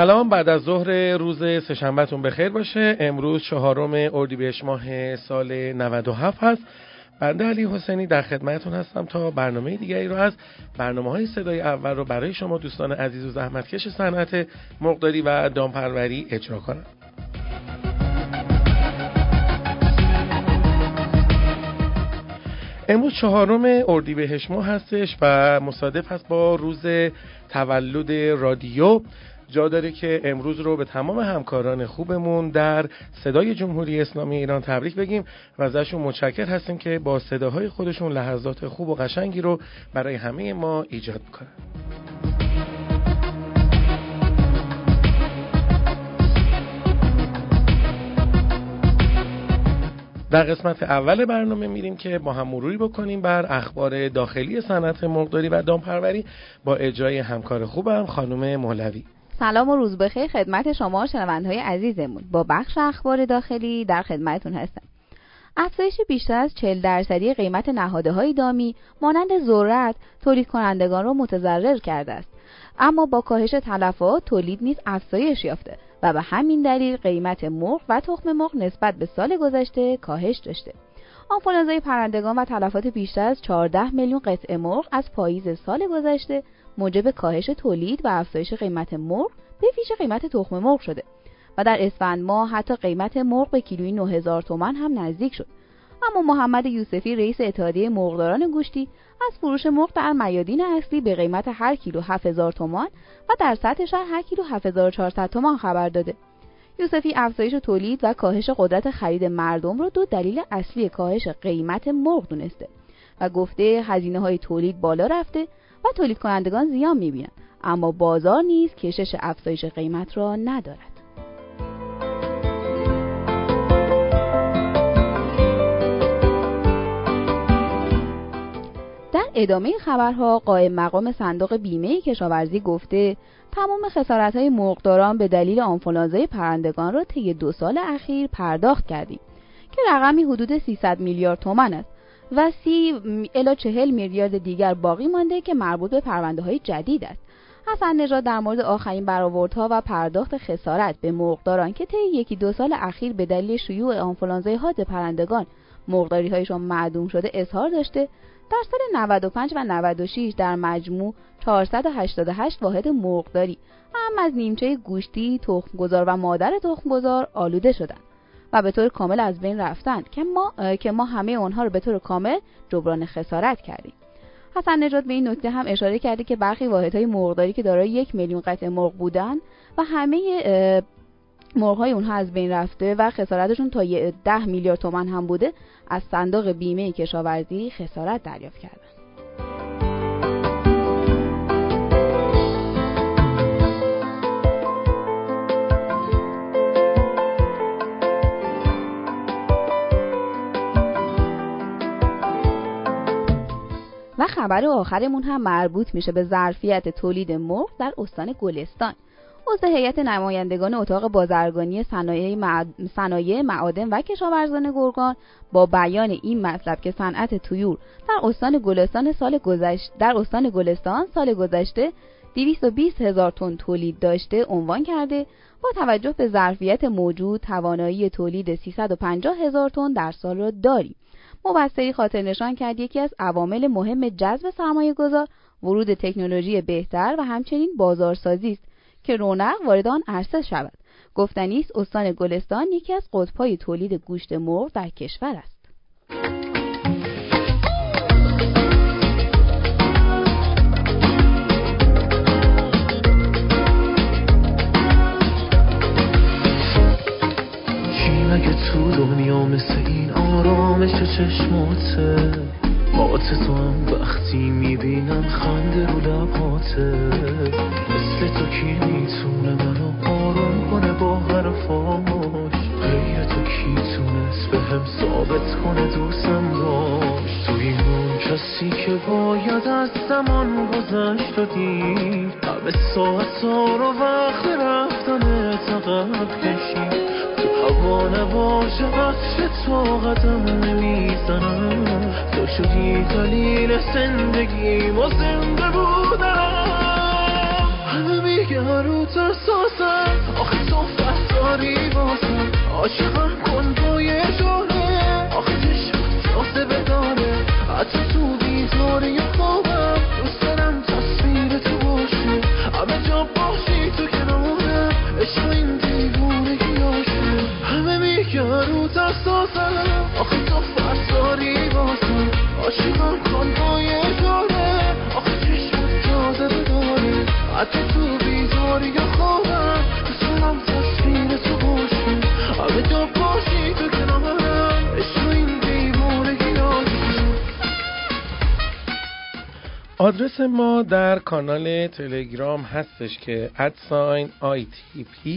سلام بعد از ظهر روز سهشنبهتون بخیر باشه. امروز چهارم اردیبهشت ماه سال 97 هست. بنده علی حسینی در خدمتتون هستم تا برنامه دیگری رو از برنامه های صدای اول رو برای شما دوستان عزیز و زحمتکش صنعت مقداری و دامپروری اجرا کنم. امروز چهارم اردیبهشت ماه هستش و مصادف هست با روز تولد رادیو. جا داره که امروز رو به تمام همکاران خوبمون در صدای جمهوری اسلامی ایران تبریک بگیم و ازشون متشکر هستیم که با صداهای خودشون لحظات خوب و قشنگی رو برای همه ما ایجاد می‌کنن. در قسمت اول برنامه میریم که با هم مروری بکنیم بر اخبار داخلی صنعت مرغداری و دامپروری با اجرای همکار خوبم خانم مولوی. سلام و روز بخیر خدمت شما شنوندهای عزیزمون. با بخش اخبار داخلی در خدمتتون هستم. افزایش بیشتر از 40 درصدی قیمت نهاده های دامی مانند ذرت تولید کنندگان را متضرر کرده است. اما با کاهش تلفات تولید نیز افزایش یافته و به همین دلیل قیمت مرغ و تخم مرغ نسبت به سال گذشته کاهش داشته. آنفولانزای پرندگان و تلفات بیشتر از 14 میلیون قطعه مرغ از پاییز سال گذشته موجب کاهش تولید و افزایش قیمت مرغ به ویژه قیمت تخم مرغ شده و در اسفند ماه حتی قیمت مرغ به کیلویی 9000 تومان هم نزدیک شد. اما محمد یوسفی رئیس اتحادیه مرغداران گوشتی از فروش مرغ در میادین اصلی به قیمت هر کیلو 7000 تومان و در سطح شهر هر کیلو 7400 تومان خبر داده. یوسفی افزایش تولید و کاهش قدرت خرید مردم را دو دلیل اصلی کاهش قیمت مرغ دونسته و گفته هزینه های تولید بالا رفته و تولید کنندگان زیان می‌بینند. اما بازار نیز کشش افزایش قیمت را ندارد. در ادامه خبرها قائم مقام صندوق بیمه کشاورزی گفته تمام خسارت های مرغداران به دلیل آنفولانزای پرندگان را طی دو سال اخیر پرداخت کردیم که رقمی حدود 300 میلیارد تومان است. و سی الا چهل میلیارد دیگر باقی مانده که مربوط به پرونده های جدید است. حسن نژاد در مورد آخرین برآوردها و پرداخت خسارت به مرغداران که طی یکی دو سال اخیر به دلیل شیوع آنفولانزای حاد پرندگان مرغداری هایشان معدوم شده اظهار داشته در سال 95 و 96 در مجموع 488 واحد مرغداری هم از نیمچه گوشتی، تخمگذار و مادر تخمگذار آلوده شدند. و به طور کامل از بین رفتند که ما که ما همه آنها رو به طور کامل جبران خسارت کردیم. حسن نجات به این نکته هم اشاره کرده که برخی واحدهای مرغداری که دارای یک میلیون قطعه مرغ بودن و همه مرغهای اونها از بین رفته و خسارتشون تا 10 میلیارد تومان هم بوده از صندوق بیمه کشاورزی خسارت دریافت کردن خبر آخرمون هم مربوط میشه به ظرفیت تولید مرغ در استان گلستان. عضو هیئت نمایندگان اتاق بازرگانی صنایع معادن و کشاورزان گرگان با بیان این مطلب که صنعت تویور در استان گلستان سال گذشته در استان گلستان سال گذشته 220 هزار تن تولید داشته عنوان کرده. با توجه به ظرفیت موجود توانایی تولید 350 هزار تن در سال را داریم. مبصری خاطر نشان کرد یکی از عوامل مهم جذب سرمایه گذار ورود تکنولوژی بهتر و همچنین بازارسازی است که رونق وارد آن عرصه شود. گفتنی است استان گلستان یکی از قطبهای تولید گوشت مرغ در کشور است. آرامش چشماته. بات تو هم وقتی می‌بینم خنده رو لباته. مثل تو کی می‌تونه منو آروم کنه با حرفاش غیر تو کی تونست به هم ثابت کنه دوستم باش؟ توی اون کسی که باید از زمان گذشت و دید. همه ساعت رو وقت رفتن تا کشید. هوا نباشه بخش قدم نمی‌زنم تو شدی دلیل زندگی و زنده بودم. همه میگن رو روت احساسم آخه تو فتاری بازم. عاشقم کن با یه جاره آخه چشمت جاذبه داره حتی تو بیداری آدرس ما در کانال تلگرام هستش که at sign ITP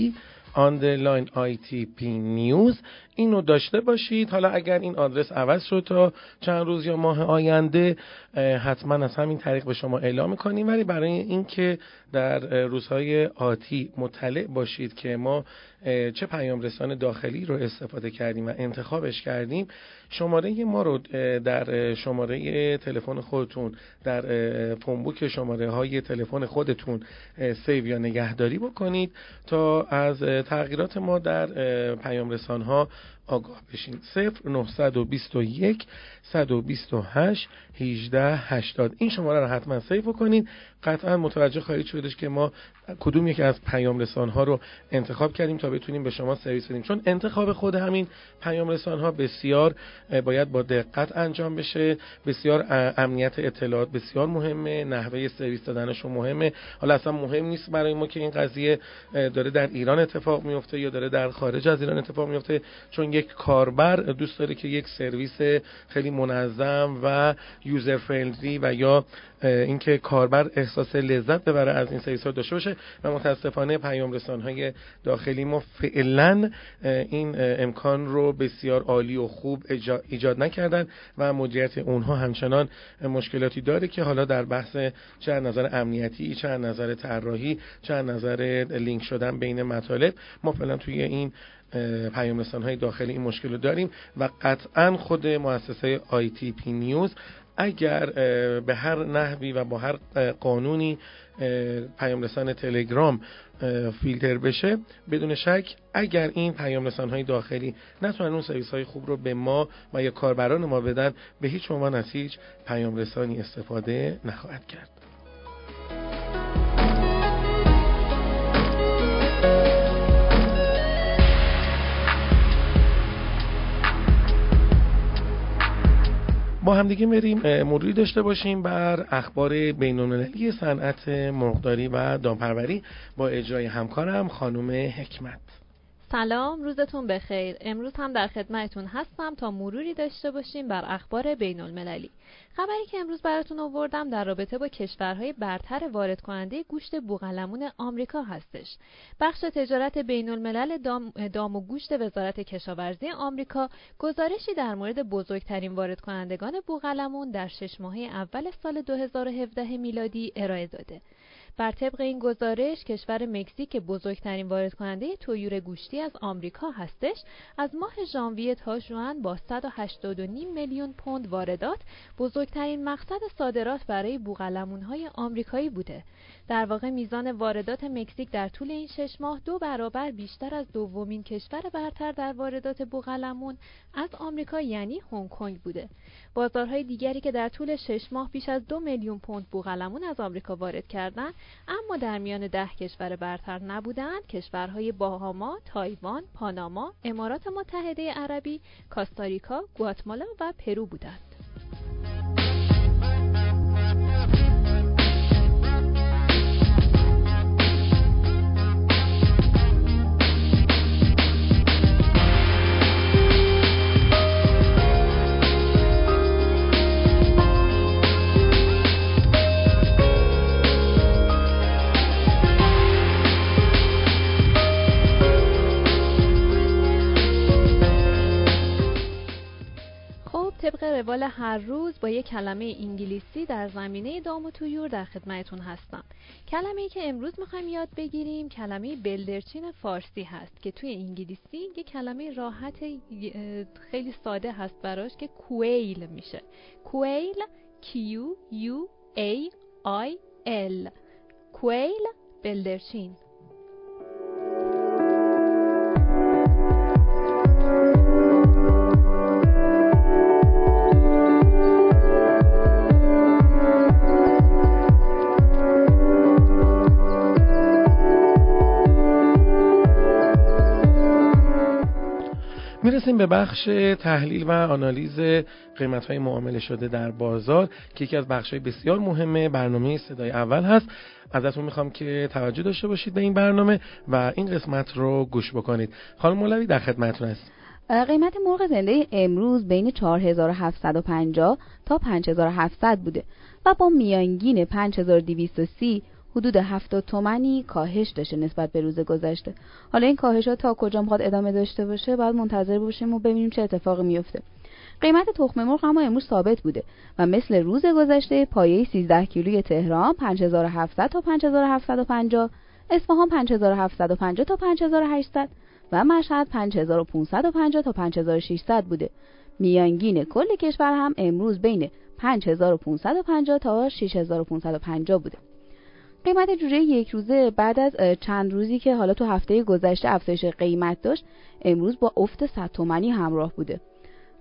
underline ITP news اینو داشته باشید. حالا اگر این آدرس عوض شد تا چند روز یا ماه آینده حتما از همین طریق به شما اعلام می‌کنیم. ولی برای اینکه در روزهای آتی مطلع باشید که ما چه پیام رسان داخلی رو استفاده کردیم و انتخابش کردیم شماره ما رو در شماره تلفن خودتون در phonebook شماره های تلفن خودتون save یا نگهداری بکنید تا از تغییرات ما در پیام رسان ها آگاه بشین. 0921 128 18 80 این شماره رو حتما save کنید قطعا متوجه خواهید شدش که ما کدوم یکی از پیام رسان ها رو انتخاب کردیم تا بتونیم به شما سرویس بدیم. چون انتخاب خود همین پیام رسان ها بسیار باید با دقت انجام بشه بسیار امنیت اطلاعات بسیار مهمه نحوه سرویس دادنشون مهمه. حالا اصلا مهم نیست برای ما که این قضیه داره در ایران اتفاق میفته یا داره در خارج از ایران اتفاق میفته. چون یک کاربر دوست داره که یک سرویس خیلی منظم و یوزر فرندلی و یا اینکه کاربر احساس لذت ببره از این سرویس ها داشته باشه و متاسفانه پیام رسان های داخلی ما فعلا این امکان رو بسیار عالی و خوب ایجا- ایجاد نکردن و مدیریت اونها همچنان مشکلاتی داره که حالا در بحث چه نظر امنیتی چه نظر طراحی چه نظر لینک شدن بین مطالب ما فعلا توی این پیام های داخلی این مشکل رو داریم و قطعا خود مؤسسه ITP نیوز اگر به هر نحوی و با هر قانونی پیام رسان تلگرام فیلتر بشه بدون شک اگر این پیام رسان های داخلی نتونن اون سرویس های خوب رو به ما و یا کاربران ما بدن به هیچ عنوان از هیچ پیام رسانی استفاده نخواهد کرد. با همدیگه بریم مروری داشته باشیم بر اخبار بین‌المللی صنعت مرغداری و دامپروری با اجرای همکارم خانم حکمت. سلام روزتون بخیر. امروز هم در خدمتتون هستم تا مروری داشته باشیم بر اخبار بین المللی خبری که امروز براتون آوردم در رابطه با کشورهای برتر وارد کننده گوشت بوقلمون آمریکا هستش. بخش تجارت بین الملل دام, دام و گوشت وزارت کشاورزی آمریکا گزارشی در مورد بزرگترین وارد کنندگان بوقلمون در شش ماهه اول سال 2017 میلادی ارائه داده. بر طبق این گزارش کشور مکزیک که بزرگترین وارد کننده تویور گوشتی از آمریکا هستش. از ماه ژانویه تا ژوئن با 182.5 میلیون پوند واردات بزرگترین مقصد صادرات برای بوقلمون‌های آمریکایی بوده. در واقع میزان واردات مکزیک در طول این شش ماه دو برابر بیشتر از دومین کشور برتر در واردات بوقلمون از آمریکا یعنی هنگ کنگ بوده بازارهای دیگری که در طول شش ماه بیش از دو میلیون پوند بوقلمون از آمریکا وارد کردند اما در میان ده کشور برتر نبودند کشورهای باهاما، تایوان، پاناما، امارات متحده عربی، کاستاریکا، گواتمالا و پرو بودند. روال هر روز با یک کلمه انگلیسی در زمینه دام و تویور در خدمتتون هستم. کلمه ای که امروز می‌خوایم یاد بگیریم کلمه بلدرچین فارسی هست که توی انگلیسی یک کلمه راحت خیلی ساده هست براش که کویل میشه. کویل Q U A I L کویل بلدرچین. می‌رسیم به بخش تحلیل و آنالیز قیمت های معامله شده در بازار که یکی از بخش های بسیار مهمه برنامه صدای اول هست. ازتون می‌خوام که توجه داشته باشید به این برنامه و این قسمت رو گوش بکنید. خانم مولوی در خدمتتون هست قیمت مرغ زنده امروز بین 4750 تا 5700 بوده و با میانگین 5230 حدود 70 تومنی کاهش داشته نسبت به روز گذشته. حالا این کاهش ها تا کجا می‌خواد ادامه داشته باشه باید منتظر باشیم و ببینیم چه اتفاقی میفته قیمت تخم مرغ اما امروز ثابت بوده و مثل روز گذشته پایه 13 کیلوی تهران 5700 تا 5750 اصفهان 5750 تا 5800 و مشهد 5550 تا 5600 بوده. میانگین کل کشور هم امروز بین 5550 تا 6550 بوده. قیمت جوجه یک روزه بعد از چند روزی که حالا تو هفته گذشته افزایش قیمت داشت امروز با افت 100 تومانی همراه بوده.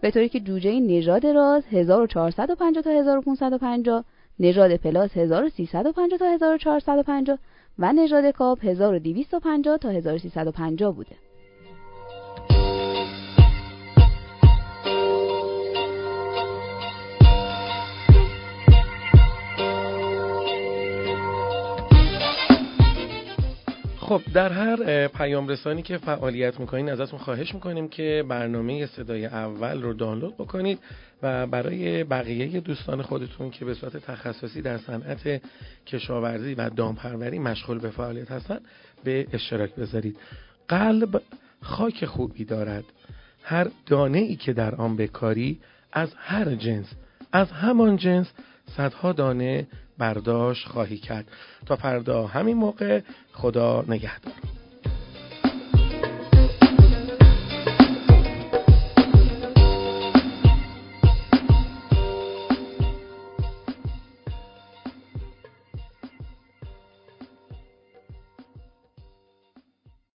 به طوری که جوجه نژاد راز 1450 تا 1550 نژاد پلاس 1350 تا 1450 و نژاد کاب 1250 تا 1350 بوده. خب در هر پیام رسانی که فعالیت می‌کنین ازتون خواهش می‌کنیم که برنامه صدای اول رو دانلود بکنید و برای بقیه دوستان خودتون که به صورت تخصصی در صنعت کشاورزی و دامپروری مشغول به فعالیت هستن به اشتراک بذارید. قلب خاک خوبی دارد. هر دانه ای که در آن بکاری از هر جنس از همان جنس صدها دانه برداشت خواهی کرد. تا فردا همین موقع خدا نگهدار.